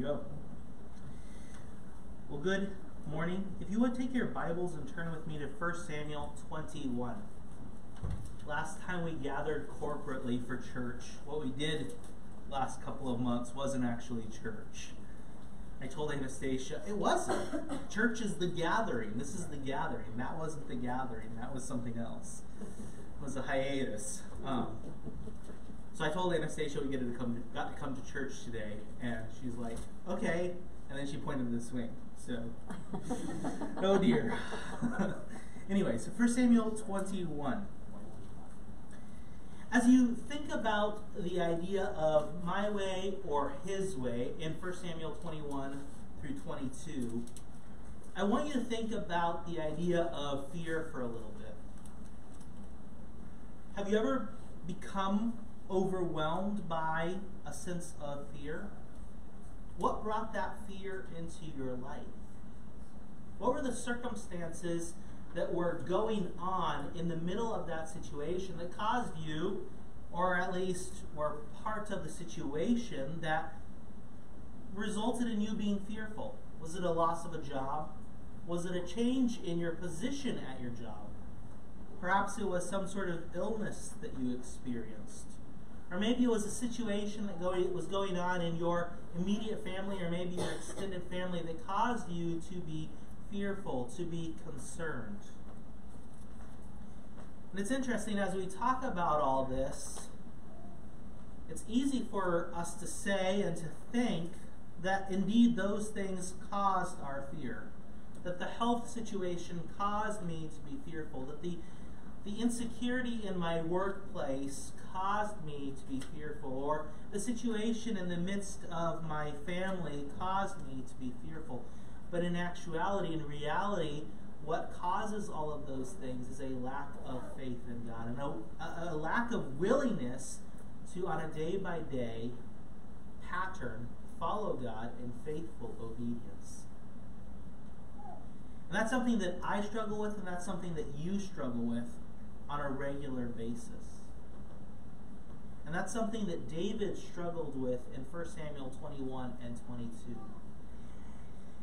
go. Well, good morning. If you would take your Bibles and turn with me to 1 Samuel 21. Last time we gathered corporately for church, what we did last couple of months wasn't actually church. I told Anastasia, it wasn't. church is the gathering. This is the gathering. That wasn't the gathering. That was something else. It was a hiatus. Um, so I told Anastasia we get to come, got to come to church today, and she's like, okay. And then she pointed to the swing. So, oh dear. anyway, so 1 Samuel 21. As you think about the idea of my way or his way in 1 Samuel 21 through 22, I want you to think about the idea of fear for a little bit. Have you ever become overwhelmed by a sense of fear? What brought that fear into your life? What were the circumstances that were going on in the middle of that situation that caused you, or at least were part of the situation that resulted in you being fearful? Was it a loss of a job? Was it a change in your position at your job? Perhaps it was some sort of illness that you experienced. Or maybe it was a situation that was going on in your immediate family or maybe your extended family that caused you to be fearful, to be concerned. And it's interesting as we talk about all this, it's easy for us to say and to think that indeed those things caused our fear. That the health situation caused me to be fearful. That the, the insecurity in my workplace caused me to be fearful. Or the situation in the midst of my family caused me to be fearful. But in actuality, in reality, what causes all of those things is a lack of faith in God and a, a lack of willingness to, on a day by day pattern, follow God in faithful obedience. And that's something that I struggle with, and that's something that you struggle with on a regular basis. And that's something that David struggled with in 1 Samuel 21 and 22.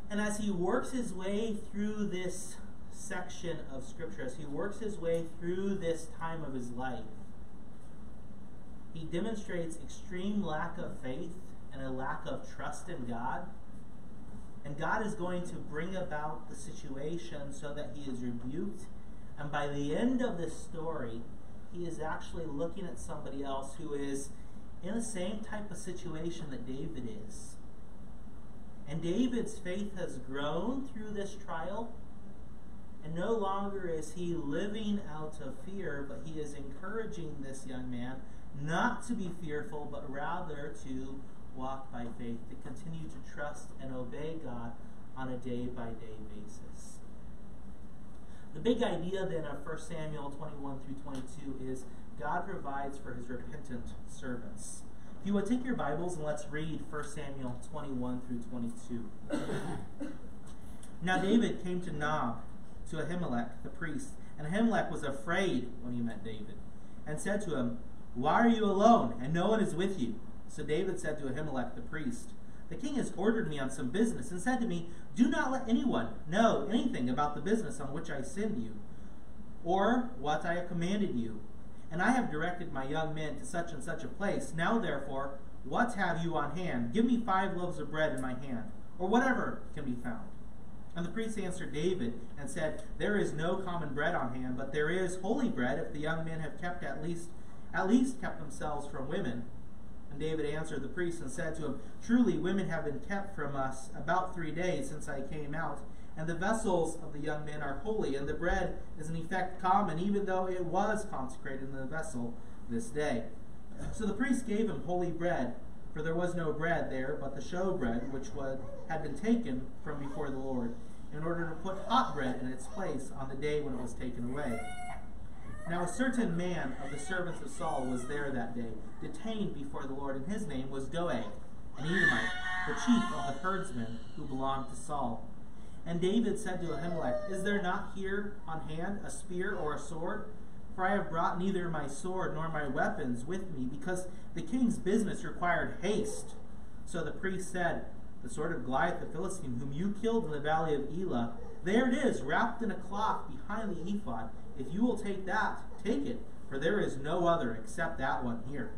And as he works his way through this section of Scripture, as he works his way through this time of his life, he demonstrates extreme lack of faith and a lack of trust in God. And God is going to bring about the situation so that he is rebuked. And by the end of this story, he is actually looking at somebody else who is in the same type of situation that David is. And David's faith has grown through this trial. And no longer is he living out of fear, but he is encouraging this young man not to be fearful, but rather to walk by faith, to continue to trust and obey God on a day by day basis. The big idea then of 1 Samuel 21 through 22 is God provides for his repentant servants. If you would take your Bibles and let's read 1 Samuel 21 through 22. now David came to Nob, to Ahimelech the priest, and Ahimelech was afraid when he met David, and said to him, Why are you alone, and no one is with you? So David said to Ahimelech the priest, The king has ordered me on some business, and said to me, Do not let anyone know anything about the business on which I send you, or what I have commanded you and I have directed my young men to such and such a place. Now, therefore, what have you on hand? Give me five loaves of bread in my hand, or whatever can be found. And the priest answered David and said, There is no common bread on hand, but there is holy bread if the young men have kept at least at least kept themselves from women. And David answered the priest and said to him, Truly women have been kept from us about three days since I came out, and the vessels of the young men are holy, and the bread is in effect common, even though it was consecrated in the vessel this day. So the priest gave him holy bread, for there was no bread there but the show bread, which was, had been taken from before the Lord, in order to put hot bread in its place on the day when it was taken away. Now a certain man of the servants of Saul was there that day, detained before the Lord, and his name was Doeg, an Edomite, the chief of the herdsmen who belonged to Saul. And David said to Ahimelech, Is there not here on hand a spear or a sword? For I have brought neither my sword nor my weapons with me, because the king's business required haste. So the priest said, the sword of Goliath the Philistine, whom you killed in the valley of Elah. There it is, wrapped in a cloth behind the ephod. If you will take that, take it, for there is no other except that one here.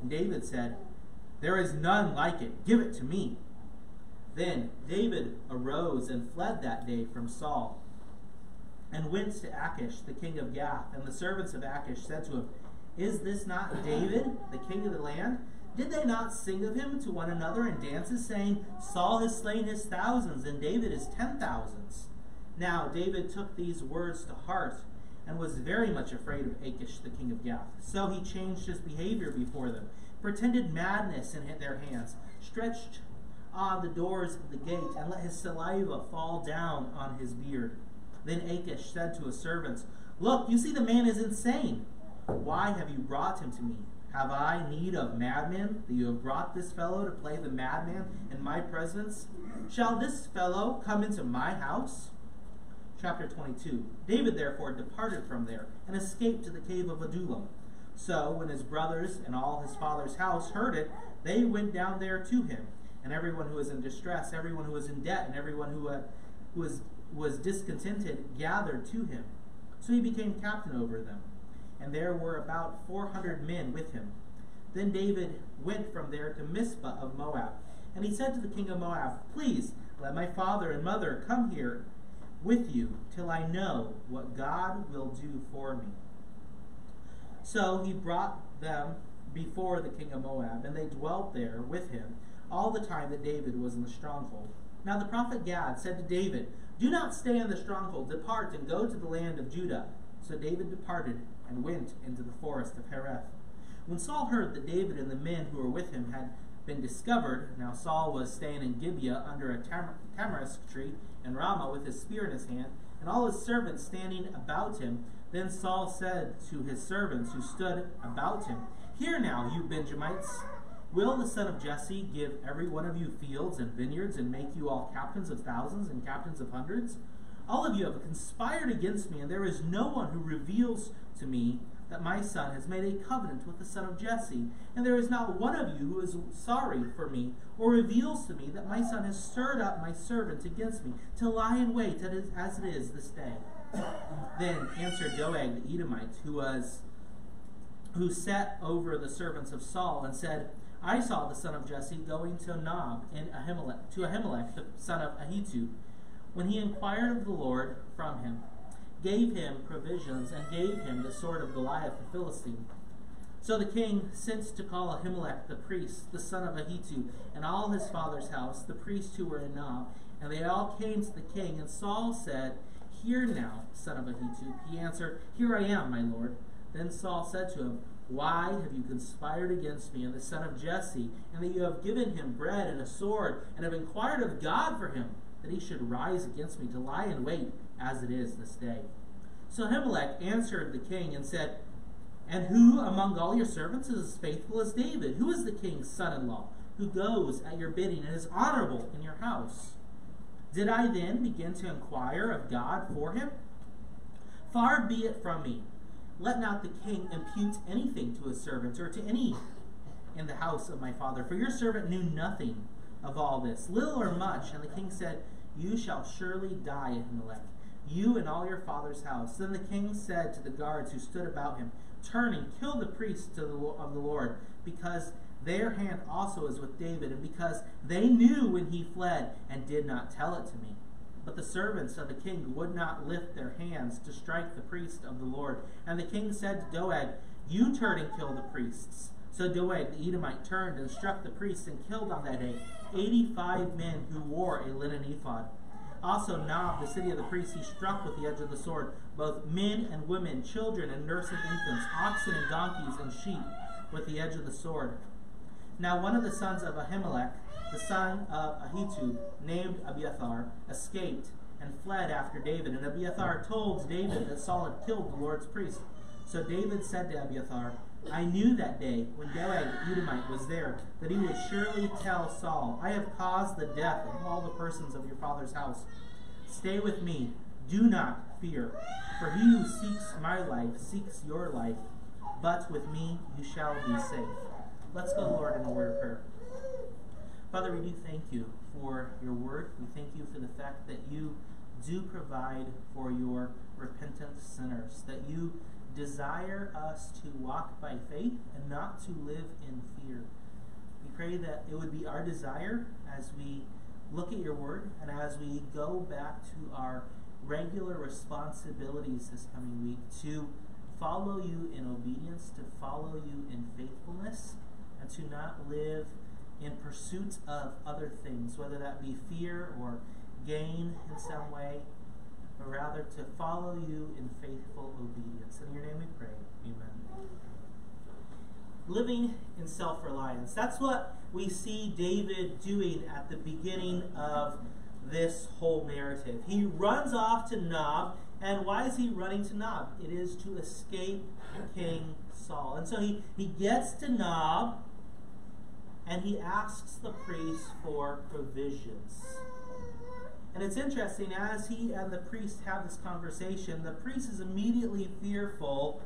And David said, There is none like it. Give it to me. Then David arose and fled that day from Saul, and went to Achish, the king of Gath. And the servants of Achish said to him, Is this not David, the king of the land? Did they not sing of him to one another in dances, saying, Saul has slain his thousands, and David his ten thousands? Now David took these words to heart, and was very much afraid of Achish, the king of Gath. So he changed his behavior before them, pretended madness in their hands, stretched on the doors of the gate, and let his saliva fall down on his beard. Then Achish said to his servants, Look, you see the man is insane. Why have you brought him to me? Have I need of madmen that you have brought this fellow to play the madman in my presence? Shall this fellow come into my house? Chapter 22. David therefore departed from there and escaped to the cave of Adullam. So when his brothers and all his father's house heard it, they went down there to him and everyone who was in distress, everyone who was in debt, and everyone who, uh, who was, was discontented gathered to him. So he became captain over them. And there were about 400 men with him. Then David went from there to Mizpah of Moab. And he said to the king of Moab, Please let my father and mother come here with you till I know what God will do for me. So he brought them before the king of Moab, and they dwelt there with him all the time that David was in the stronghold. Now the prophet Gad said to David, Do not stay in the stronghold, depart and go to the land of Judah. So David departed and went into the forest of Hereth. When Saul heard that David and the men who were with him had been discovered, now Saul was staying in Gibeah under a tam- tamarisk tree in Ramah with his spear in his hand, and all his servants standing about him. Then Saul said to his servants who stood about him, Hear now, you Benjamites. Will the son of Jesse give every one of you fields and vineyards and make you all captains of thousands and captains of hundreds? All of you have conspired against me, and there is no one who reveals to me that my son has made a covenant with the son of Jesse. And there is not one of you who is sorry for me or reveals to me that my son has stirred up my servants against me to lie in wait as it is this day. then answered Doeg the Edomite, who was who sat over the servants of Saul, and said, I saw the son of Jesse going to Nob and Ahimelech, to Ahimelech, the son of Ahitub, when he inquired of the Lord from him, gave him provisions, and gave him the sword of Goliath the Philistine. So the king sent to call Ahimelech the priest, the son of Ahitub, and all his father's house, the priests who were in Nob, and they all came to the king. And Saul said, Hear now, son of Ahitub. He answered, Here I am, my lord. Then Saul said to him, why have you conspired against me and the son of Jesse, and that you have given him bread and a sword, and have inquired of God for him, that he should rise against me to lie in wait, as it is this day? So Ahimelech answered the king and said, And who among all your servants is as faithful as David? Who is the king's son in law, who goes at your bidding and is honorable in your house? Did I then begin to inquire of God for him? Far be it from me let not the king impute anything to his servants or to any in the house of my father, for your servant knew nothing of all this, little or much. And the king said, You shall surely die, Ahimelech, you and all your father's house. Then the king said to the guards who stood about him, Turn and kill the priests of the Lord, because their hand also is with David, and because they knew when he fled and did not tell it to me. But the servants of the king would not lift their hands to strike the priest of the Lord. And the king said to Doeg, You turn and kill the priests. So Doeg the Edomite turned and struck the priests and killed on that day 85 men who wore a linen ephod. Also, Nob, the city of the priests, he struck with the edge of the sword, both men and women, children and nursing infants, oxen and donkeys and sheep, with the edge of the sword. Now, one of the sons of Ahimelech, the son of Ahitub, named Abiathar, escaped and fled after David. And Abiathar told David that Saul had killed the Lord's priest. So David said to Abiathar, I knew that day when Doeg Edomite was there that he would surely tell Saul, I have caused the death of all the persons of your father's house. Stay with me. Do not fear. For he who seeks my life seeks your life. But with me you shall be safe. Let's go, Lord, in a word of prayer. Father, we do thank you for your word. We thank you for the fact that you do provide for your repentant sinners, that you desire us to walk by faith and not to live in fear. We pray that it would be our desire as we look at your word and as we go back to our regular responsibilities this coming week to follow you in obedience, to follow you in faithfulness, and to not live in pursuit of other things, whether that be fear or gain in some way, but rather to follow you in faithful obedience. In your name we pray. Amen. Living in self reliance. That's what we see David doing at the beginning of this whole narrative. He runs off to Nob, and why is he running to Nob? It is to escape King Saul. And so he, he gets to Nob, and he asks the priest for provisions. And it's interesting, as he and the priest have this conversation, the priest is immediately fearful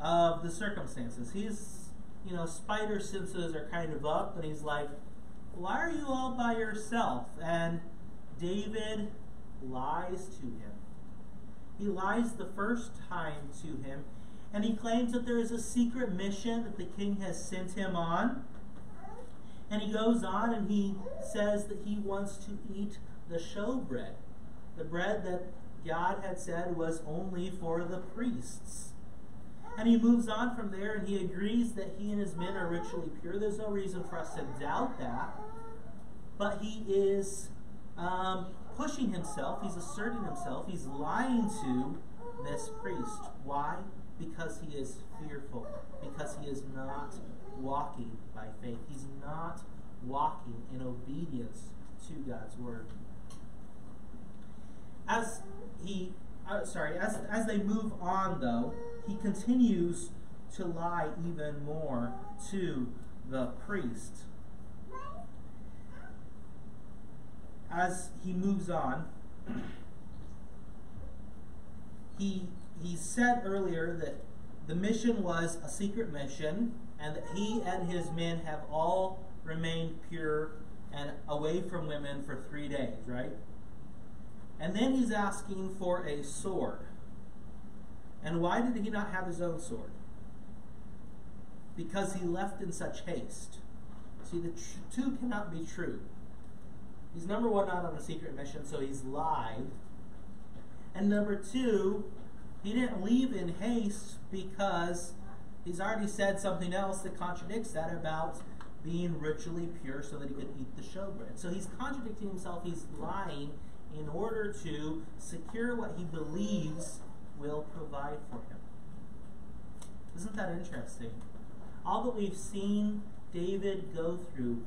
of the circumstances. He's, you know, spider senses are kind of up, and he's like, Why are you all by yourself? And David lies to him. He lies the first time to him, and he claims that there is a secret mission that the king has sent him on. And he goes on and he says that he wants to eat the showbread, the bread that God had said was only for the priests. And he moves on from there and he agrees that he and his men are ritually pure. There's no reason for us to doubt that. But he is um, pushing himself, he's asserting himself, he's lying to this priest. Why? Because he is fearful, because he is not walking by faith. He's not walking in obedience to God's word. As he, uh, sorry, as, as they move on, though, he continues to lie even more to the priest. As he moves on, he he said earlier that the mission was a secret mission and that he and his men have all remained pure and away from women for three days, right? And then he's asking for a sword. And why did he not have his own sword? Because he left in such haste. See, the two cannot be true. He's number one, not on a secret mission, so he's lied. And number two, he didn't leave in haste because he's already said something else that contradicts that about being ritually pure so that he could eat the showbread. So he's contradicting himself, he's lying in order to secure what he believes will provide for him. Isn't that interesting? All that we've seen David go through.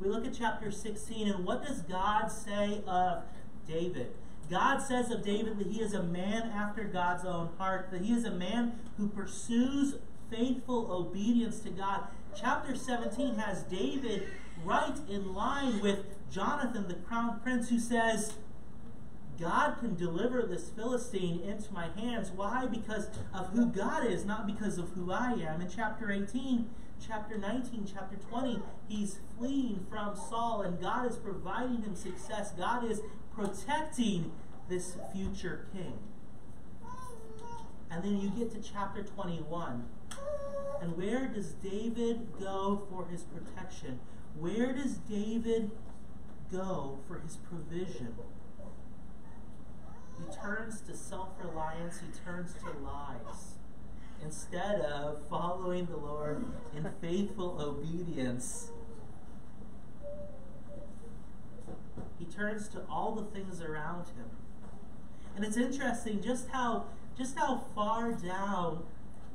We look at chapter 16, and what does God say of David? God says of David that he is a man after God's own heart, that he is a man who pursues faithful obedience to God. Chapter 17 has David right in line with Jonathan, the crown prince, who says, God can deliver this Philistine into my hands. Why? Because of who God is, not because of who I am. In chapter 18, chapter 19, chapter 20, he's fleeing from Saul, and God is providing him success. God is protecting this future king. And then you get to chapter 21. And where does David go for his protection? Where does David go for his provision? He turns to self reliance, he turns to lies. Instead of following the Lord in faithful obedience, he turns to all the things around him. And it's interesting just how just how far down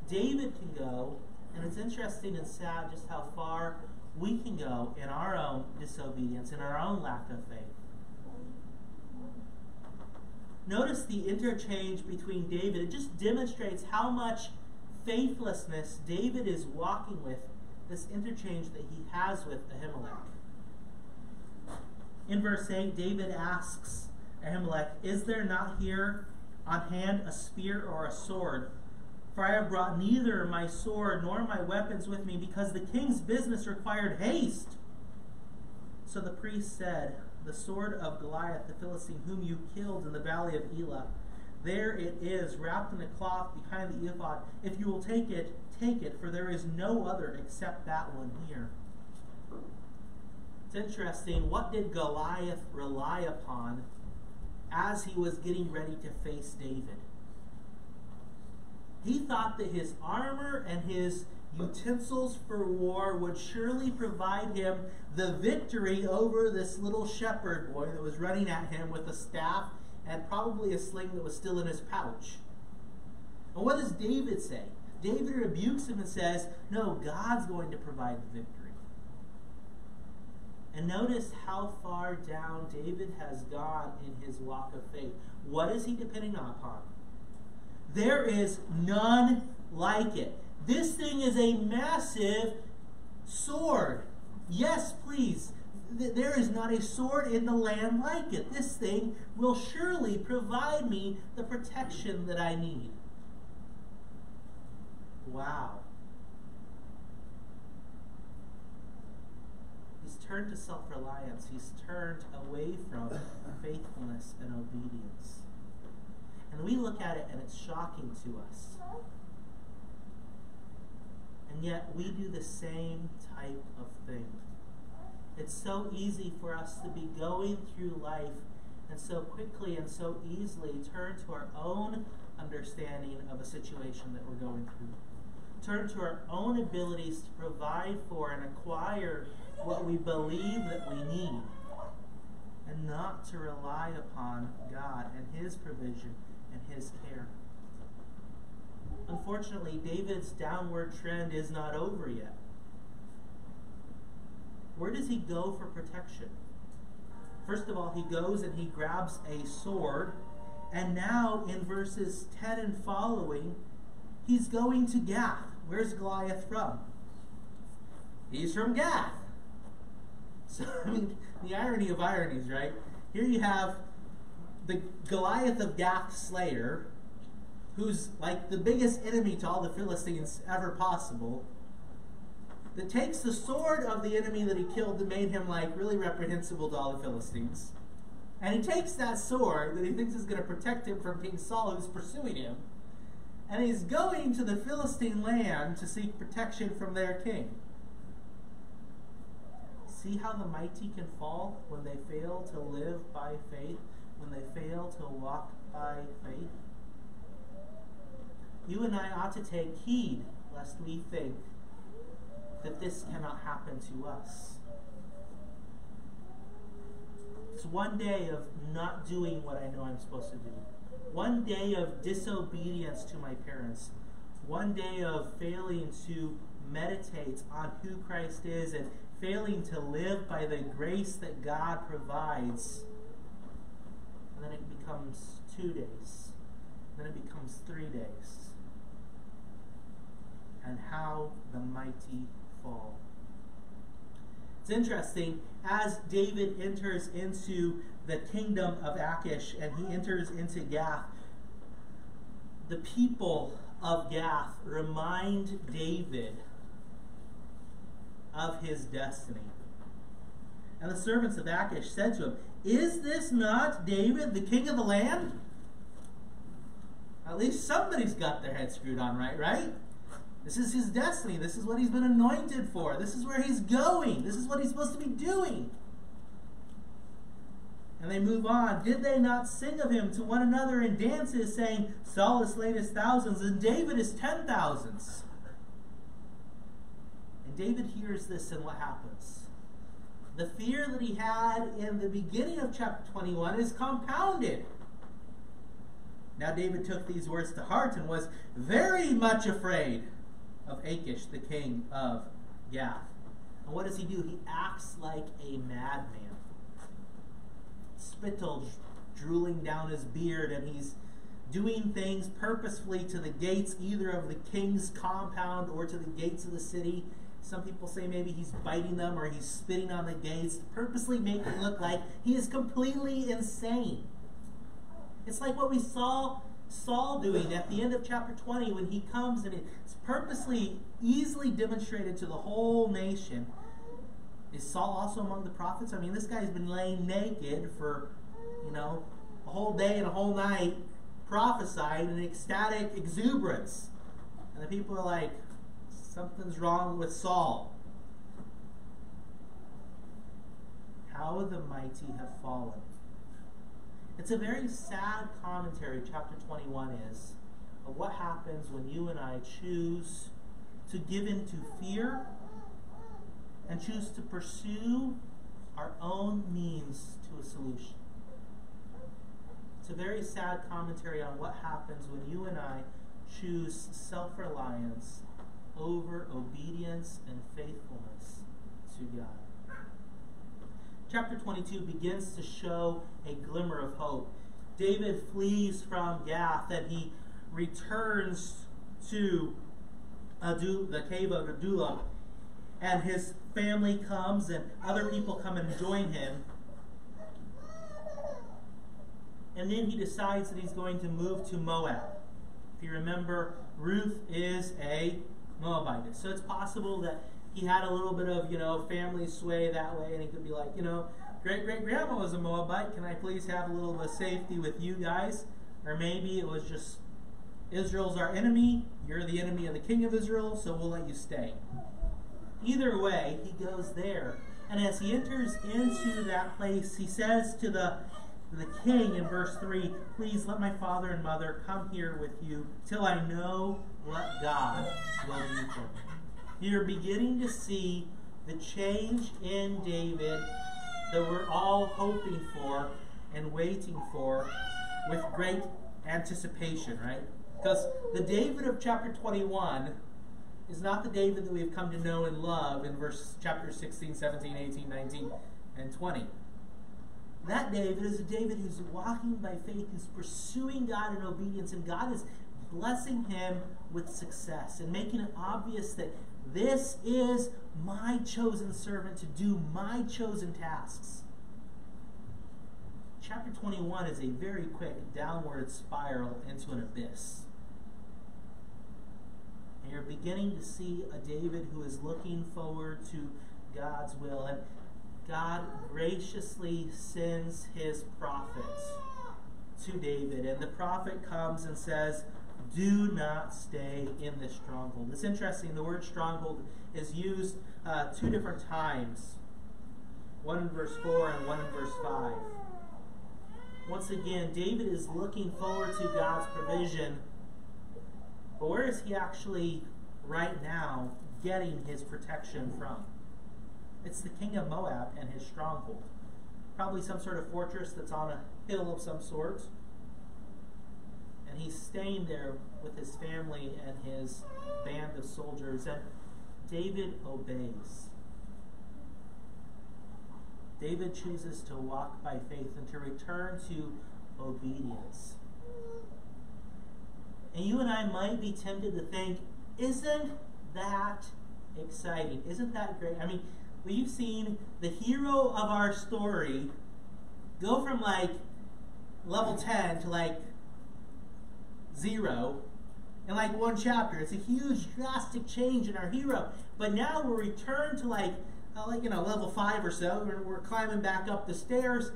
David can go, and it's interesting and sad just how far we can go in our own disobedience, in our own lack of faith. Notice the interchange between David. It just demonstrates how much faithlessness David is walking with, this interchange that he has with Ahimelech. In verse 8, David asks Ahimelech, Is there not here on hand a spear or a sword? For I have brought neither my sword nor my weapons with me, because the king's business required haste. So the priest said, The sword of Goliath the Philistine, whom you killed in the valley of Elah, there it is, wrapped in a cloth behind the ephod. If you will take it, take it, for there is no other except that one here. It's interesting. What did Goliath rely upon as he was getting ready to face David? He thought that his armor and his utensils for war would surely provide him the victory over this little shepherd boy that was running at him with a staff and probably a sling that was still in his pouch. And what does David say? David rebukes him and says, No, God's going to provide the victory. And notice how far down David has gone in his walk of faith. What is he depending upon? There is none like it. This thing is a massive sword. Yes, please. There is not a sword in the land like it. This thing will surely provide me the protection that I need. Wow. He's turned to self reliance, he's turned away from faithfulness and obedience. And we look at it and it's shocking to us. And yet we do the same type of thing. It's so easy for us to be going through life and so quickly and so easily turn to our own understanding of a situation that we're going through. Turn to our own abilities to provide for and acquire what we believe that we need, and not to rely upon God and His provision and His care. Unfortunately, David's downward trend is not over yet. Where does he go for protection? First of all, he goes and he grabs a sword. And now in verses 10 and following, he's going to Gath. Where's Goliath from? He's from Gath. So, I mean, the irony of ironies, right? Here you have the Goliath of Gath Slayer, who's like the biggest enemy to all the Philistines ever possible, that takes the sword of the enemy that he killed that made him like really reprehensible to all the Philistines. And he takes that sword that he thinks is going to protect him from King Saul who's pursuing him. And he's going to the Philistine land to seek protection from their king. See how the mighty can fall when they fail to live by faith, when they fail to walk by faith? You and I ought to take heed lest we think that this cannot happen to us. It's one day of not doing what I know I'm supposed to do. One day of disobedience to my parents. One day of failing to meditate on who Christ is and failing to live by the grace that God provides. And then it becomes two days. Then it becomes three days. And how the mighty fall. It's interesting, as David enters into the kingdom of Achish and he enters into Gath, the people of Gath remind David of his destiny. And the servants of Achish said to him, Is this not David, the king of the land? At least somebody's got their head screwed on right, right? This is his destiny. This is what he's been anointed for. This is where he's going. This is what he's supposed to be doing. And they move on. Did they not sing of him to one another in dances, saying, Saul has slain his thousands, and David is ten thousands? And David hears this, and what happens? The fear that he had in the beginning of chapter 21 is compounded. Now David took these words to heart and was very much afraid of Achish, the king of Gath. And what does he do? He acts like a madman. Spittle drooling down his beard, and he's doing things purposefully to the gates either of the king's compound or to the gates of the city. Some people say maybe he's biting them or he's spitting on the gates, purposely making it look like he is completely insane. It's like what we saw Saul doing at the end of chapter 20 when he comes and it's purposely, easily demonstrated to the whole nation Is Saul also among the prophets? I mean, this guy's been laying naked for, you know, a whole day and a whole night, prophesying in ecstatic exuberance. And the people are like, something's wrong with Saul. How the mighty have fallen. It's a very sad commentary, chapter 21 is, of what happens when you and I choose to give in to fear and choose to pursue our own means to a solution. It's a very sad commentary on what happens when you and I choose self reliance over obedience and faithfulness to God chapter 22 begins to show a glimmer of hope. David flees from Gath and he returns to the cave of Adullam, and his family comes and other people come and join him. And then he decides that he's going to move to Moab. If you remember, Ruth is a Moabite. So it's possible that he had a little bit of, you know, family sway that way, and he could be like, you know, great great grandma was a Moabite. Can I please have a little bit of safety with you guys? Or maybe it was just Israel's our enemy. You're the enemy of the king of Israel, so we'll let you stay. Either way, he goes there. And as he enters into that place, he says to the, the king in verse 3 Please let my father and mother come here with you till I know what God will do for me you're beginning to see the change in David that we're all hoping for and waiting for with great anticipation, right? Because the David of chapter 21 is not the David that we've come to know and love in verse chapter 16, 17, 18, 19, and 20. That David is a David who's walking by faith, who's pursuing God in obedience, and God is blessing him with success and making it obvious that this is my chosen servant to do my chosen tasks. Chapter 21 is a very quick downward spiral into an abyss. And you're beginning to see a David who is looking forward to God's will. And God graciously sends his prophet to David. And the prophet comes and says, do not stay in this stronghold. It's interesting, the word stronghold is used uh, two different times one in verse 4 and one in verse 5. Once again, David is looking forward to God's provision, but where is he actually right now getting his protection from? It's the king of Moab and his stronghold. Probably some sort of fortress that's on a hill of some sort he's staying there with his family and his band of soldiers. And David obeys. David chooses to walk by faith and to return to obedience. And you and I might be tempted to think, isn't that exciting? Isn't that great? I mean, we've seen the hero of our story go from like level 10 to like zero in like one chapter. It's a huge, drastic change in our hero. But now we're returned to like, uh, like you know, level five or so. We're, we're climbing back up the stairs.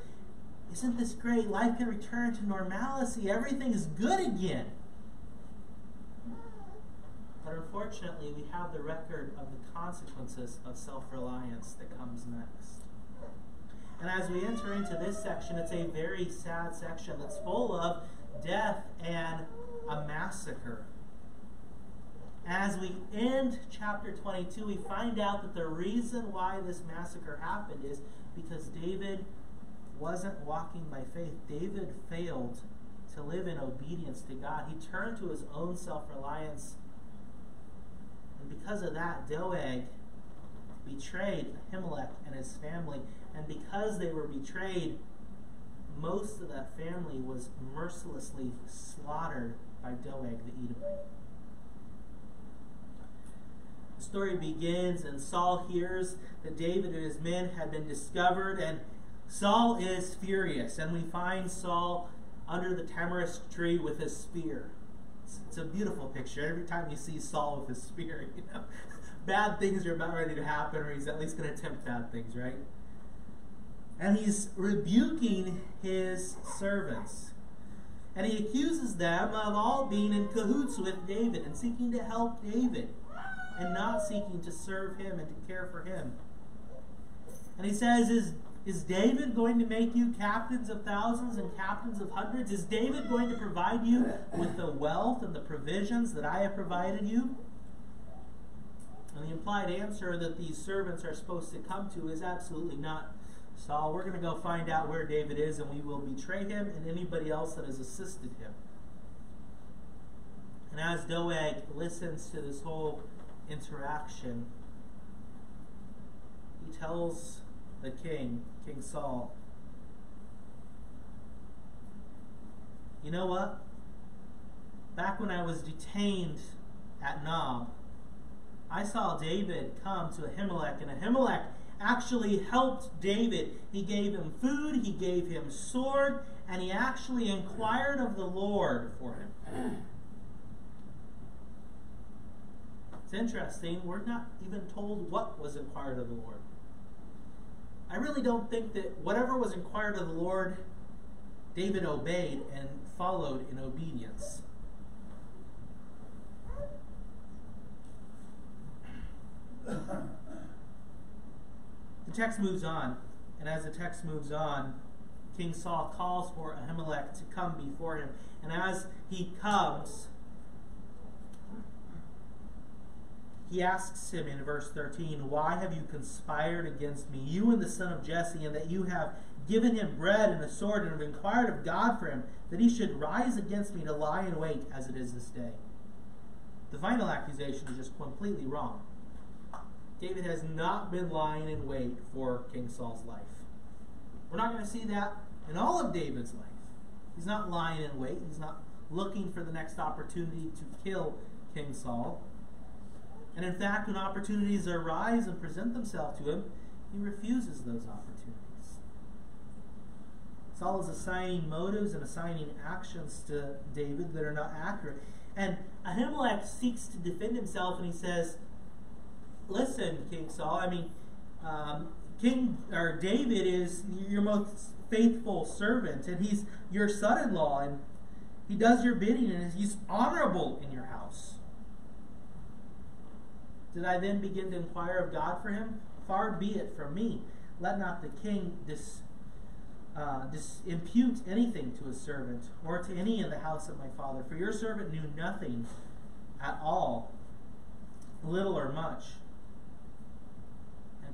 Isn't this great? Life can return to normalcy. Everything is good again. But unfortunately, we have the record of the consequences of self reliance that comes next. And as we enter into this section, it's a very sad section that's full of death and a massacre. As we end chapter 22, we find out that the reason why this massacre happened is because David wasn't walking by faith. David failed to live in obedience to God. He turned to his own self reliance. And because of that, Doeg betrayed Ahimelech and his family. And because they were betrayed, most of that family was mercilessly slaughtered by Doeg the Edomite. The story begins, and Saul hears that David and his men had been discovered, and Saul is furious. And we find Saul under the tamarisk tree with his spear. It's, it's a beautiful picture. Every time you see Saul with his spear, you know. bad things are about ready to happen, or he's at least going to attempt bad things, right? And he's rebuking his servants. And he accuses them of all being in cahoots with David and seeking to help David and not seeking to serve him and to care for him. And he says, Is, is David going to make you captains of thousands and captains of hundreds? Is David going to provide you with the wealth and the provisions that I have provided you? And the implied answer that these servants are supposed to come to is absolutely not. Saul, we're going to go find out where David is, and we will betray him and anybody else that has assisted him. And as Doeg listens to this whole interaction, he tells the king, King Saul, you know what? Back when I was detained at Nob, I saw David come to Ahimelech, and Ahimelech actually helped David. He gave him food, he gave him sword, and he actually inquired of the Lord for him. It's interesting, we're not even told what was inquired of the Lord. I really don't think that whatever was inquired of the Lord, David obeyed and followed in obedience. The text moves on, and as the text moves on, King Saul calls for Ahimelech to come before him. And as he comes, he asks him in verse 13, Why have you conspired against me, you and the son of Jesse, and that you have given him bread and a sword, and have inquired of God for him, that he should rise against me to lie in wait as it is this day? The final accusation is just completely wrong. David has not been lying in wait for King Saul's life. We're not going to see that in all of David's life. He's not lying in wait. He's not looking for the next opportunity to kill King Saul. And in fact, when opportunities arise and present themselves to him, he refuses those opportunities. Saul is assigning motives and assigning actions to David that are not accurate. And Ahimelech seeks to defend himself and he says, listen, King Saul. I mean, um, King or David is your most faithful servant, and he's your son-in-law, and he does your bidding, and he's honorable in your house. Did I then begin to inquire of God for him? Far be it from me. Let not the king dis, uh, dis, impute anything to his servant, or to any in the house of my father. For your servant knew nothing at all, little or much.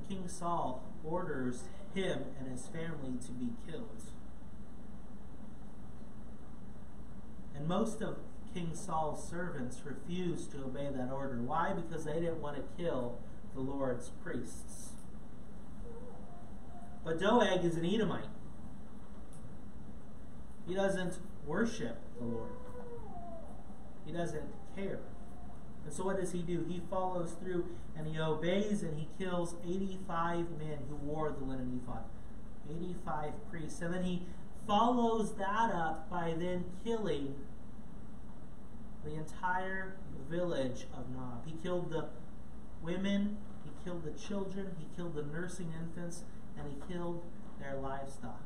King Saul orders him and his family to be killed. And most of King Saul's servants refused to obey that order. Why? Because they didn't want to kill the Lord's priests. But Doeg is an Edomite. He doesn't worship the Lord. He doesn't care. And so what does he do? He follows through and he obeys and he kills 85 men who wore the linen ephod. 85 priests. And then he follows that up by then killing the entire village of Nob. He killed the women, he killed the children, he killed the nursing infants, and he killed their livestock.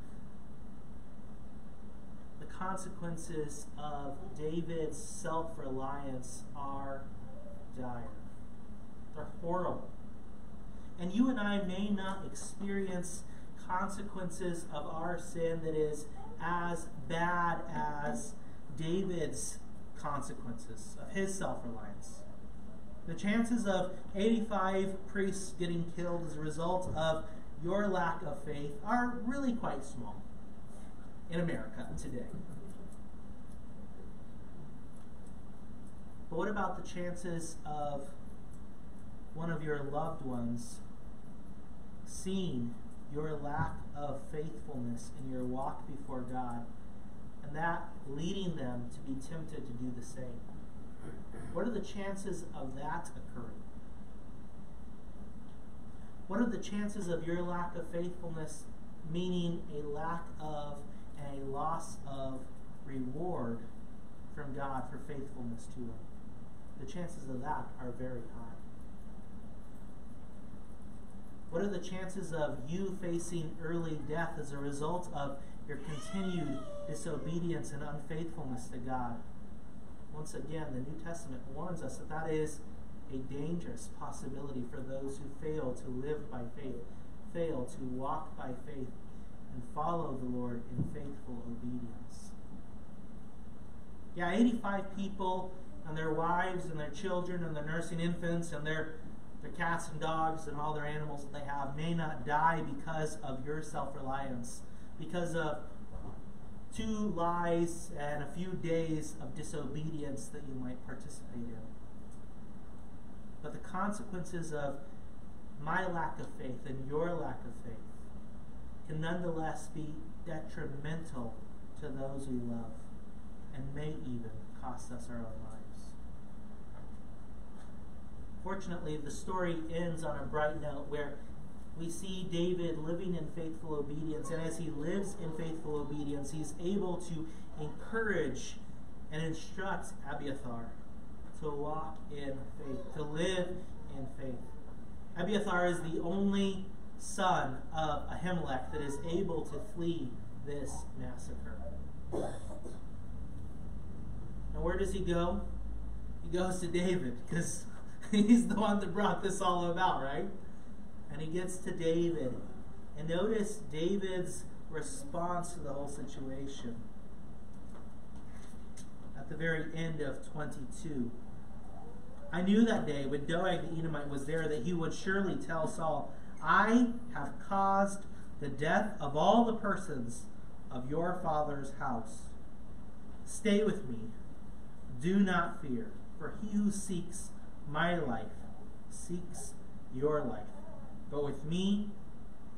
The consequences of David's self reliance are dire. They're horrible. And you and I may not experience consequences of our sin that is as bad as David's consequences of his self reliance. The chances of 85 priests getting killed as a result of your lack of faith are really quite small in America today. But what about the chances of one of your loved ones seeing your lack of faithfulness in your walk before God and that leading them to be tempted to do the same? What are the chances of that occurring? What are the chances of your lack of faithfulness meaning a lack of and a loss of reward from God for faithfulness to Him? The chances of that are very high. What are the chances of you facing early death as a result of your continued disobedience and unfaithfulness to God? Once again, the New Testament warns us that that is a dangerous possibility for those who fail to live by faith, fail to walk by faith, and follow the Lord in faithful obedience. Yeah, 85 people and their wives and their children and their nursing infants and their, their cats and dogs and all their animals that they have may not die because of your self reliance, because of two lies and a few days of disobedience that you might participate in. But the consequences of my lack of faith and your lack of faith can nonetheless be detrimental to those we love and may even cost us our own lives. Fortunately, the story ends on a bright note where we see David living in faithful obedience, and as he lives in faithful obedience, he's able to encourage and instruct Abiathar to walk in faith, to live in faith. Abiathar is the only son of Ahimelech that is able to flee this massacre. Now, where does he go? He goes to David because he's the one that brought this all about, right? And he gets to David. And notice David's response to the whole situation. At the very end of 22. I knew that day when Doeg the Edomite was there that he would surely tell Saul, I have caused the death of all the persons of your father's house. Stay with me do not fear, for he who seeks my life seeks your life. But with me,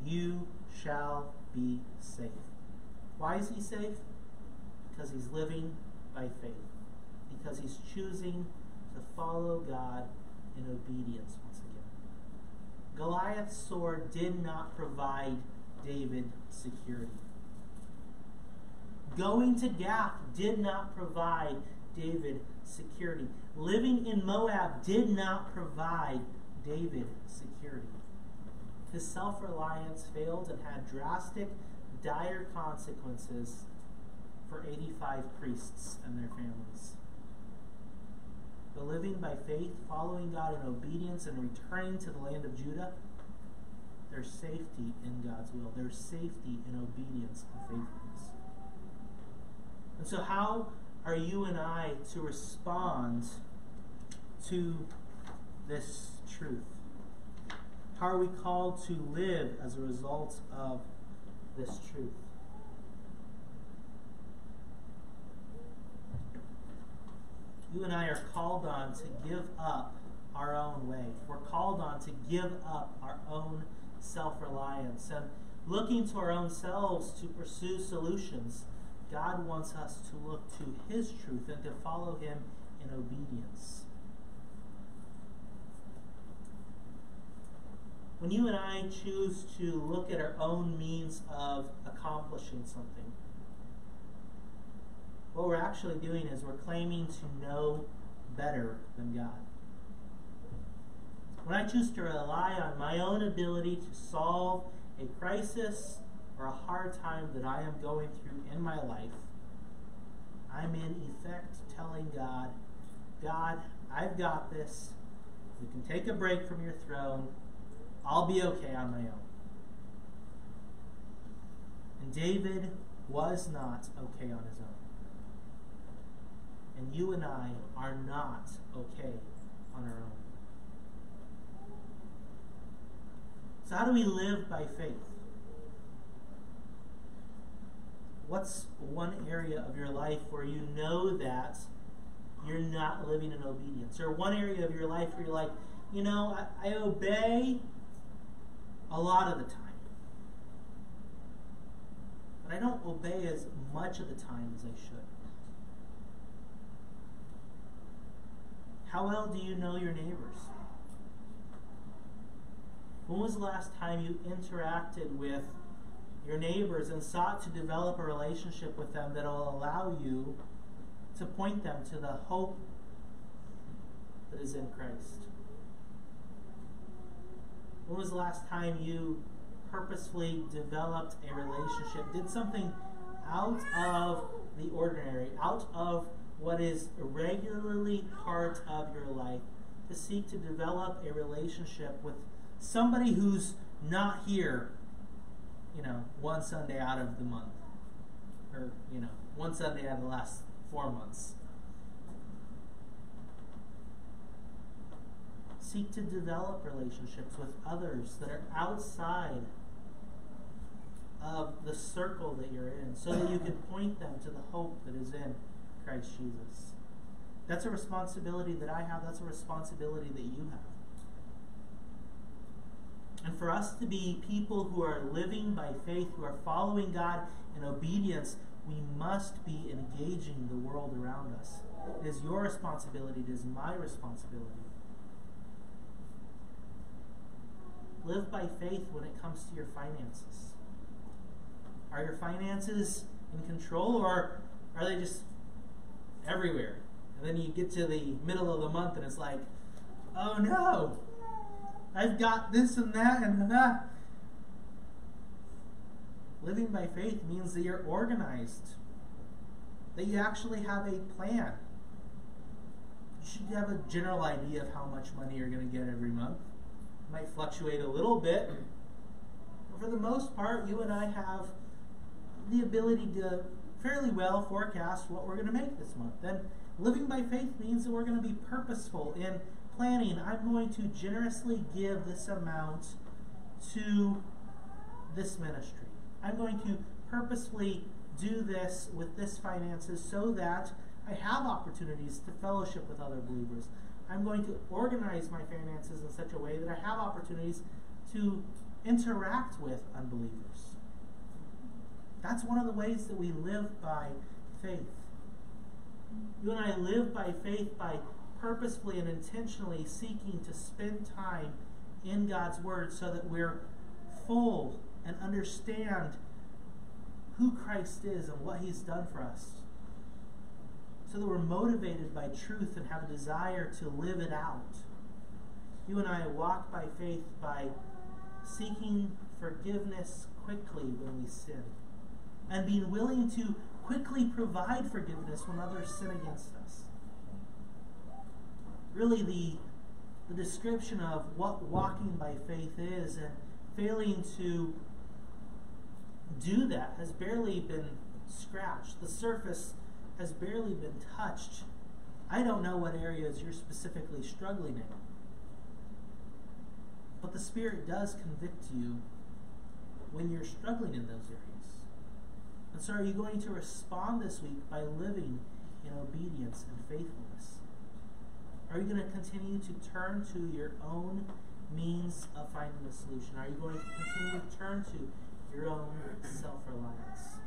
you shall be safe. Why is he safe? Because he's living by faith, because he's choosing to follow God in obedience once again. Goliath's sword did not provide David security. Going to Gath did not provide David security. Living in Moab did not provide David security. His self reliance failed and had drastic, dire consequences for 85 priests and their families. But living by faith, following God in obedience, and returning to the land of Judah, there's safety in God's will. There's safety in obedience and faithfulness. And so, how are you and I to respond to this truth? How are we called to live as a result of this truth? You and I are called on to give up our own way. We're called on to give up our own self reliance and looking to our own selves to pursue solutions God wants us to look to His truth and to follow Him in obedience. When you and I choose to look at our own means of accomplishing something, what we're actually doing is we're claiming to know better than God. When I choose to rely on my own ability to solve a crisis or a hard time that I am going through in my life, I'm in effect telling God, God, I've got this. You can take a break from your throne. I'll be okay on my own. And David was not okay on his own. And you and I are not okay on our own. So, how do we live by faith? What's one area of your life where you know that you're not living in obedience? Or one area of your life where you're like, you know, I, I obey a lot of the time. But I don't obey as much of the time as I should. How well do you know your neighbors? When was the last time you interacted with your neighbors and sought to develop a relationship with them that will allow you to point them to the hope that is in Christ. When was the last time you purposefully developed a relationship, did something out of the ordinary, out of what is regularly part of your life, to seek to develop a relationship with somebody who's not here, you know, one Sunday out of the month, or, you know, one Sunday out of the last four months. Seek to develop relationships with others that are outside of the circle that you're in so that you can point them to the hope that is in Christ Jesus. That's a responsibility that I have, that's a responsibility that you have. And for us to be people who are living by faith, who are following God in obedience, we must be engaging the world around us. It is your responsibility, it is my responsibility. Live by faith when it comes to your finances. Are your finances in control or are they just everywhere? And then you get to the middle of the month and it's like, oh no, I've got this and that and that. Living by faith means that you're organized, that you actually have a plan. You should have a general idea of how much money you're going to get every month. It might fluctuate a little bit, but for the most part, you and I have the ability to fairly well forecast what we're going to make this month. Then living by faith means that we're going to be purposeful in planning. I'm going to generously give this amount to this ministry. I'm going to purposely do this with this finances so that I have opportunities to fellowship with other believers. I'm going to organize my finances in such a way that I have opportunities to interact with unbelievers. That's one of the ways that we live by faith. You and I live by faith by purposefully and intentionally seeking to spend time in God's Word so that we're full and understand who Christ is and what He's done for us. So that we're motivated by truth and have a desire to live it out. You and I walk by faith by seeking forgiveness quickly when we sin and being willing to quickly provide forgiveness when others sin against us. Really, the, the description of what walking by faith is and failing to do that has barely been scratched. The surface has barely been touched. I don't know what areas you're specifically struggling in. But the Spirit does convict you when you're struggling in those areas. And so, are you going to respond this week by living in obedience and faithfulness? Are you going to continue to turn to your own means of finding a solution? Are you going to continue to turn to your own self reliance?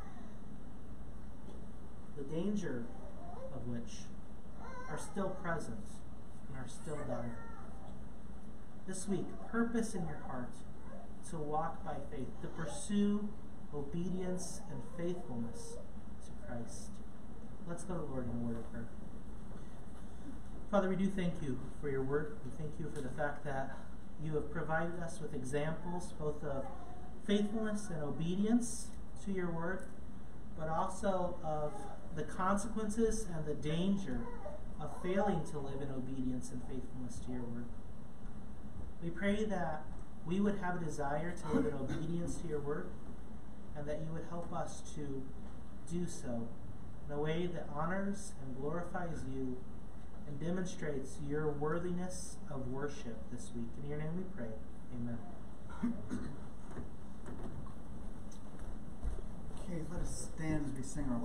The danger of which are still present and are still dire. This week, purpose in your heart to walk by faith, to pursue obedience and faithfulness to Christ. Let's go to the Lord in a word of prayer. Father, we do thank you for your word. We thank you for the fact that you have provided us with examples both of faithfulness and obedience to your word, but also of the consequences and the danger of failing to live in obedience and faithfulness to your word. We pray that we would have a desire to live in obedience to your word and that you would help us to do so in a way that honors and glorifies you and demonstrates your worthiness of worship this week. In your name we pray. Amen. Okay, let us stand as we sing our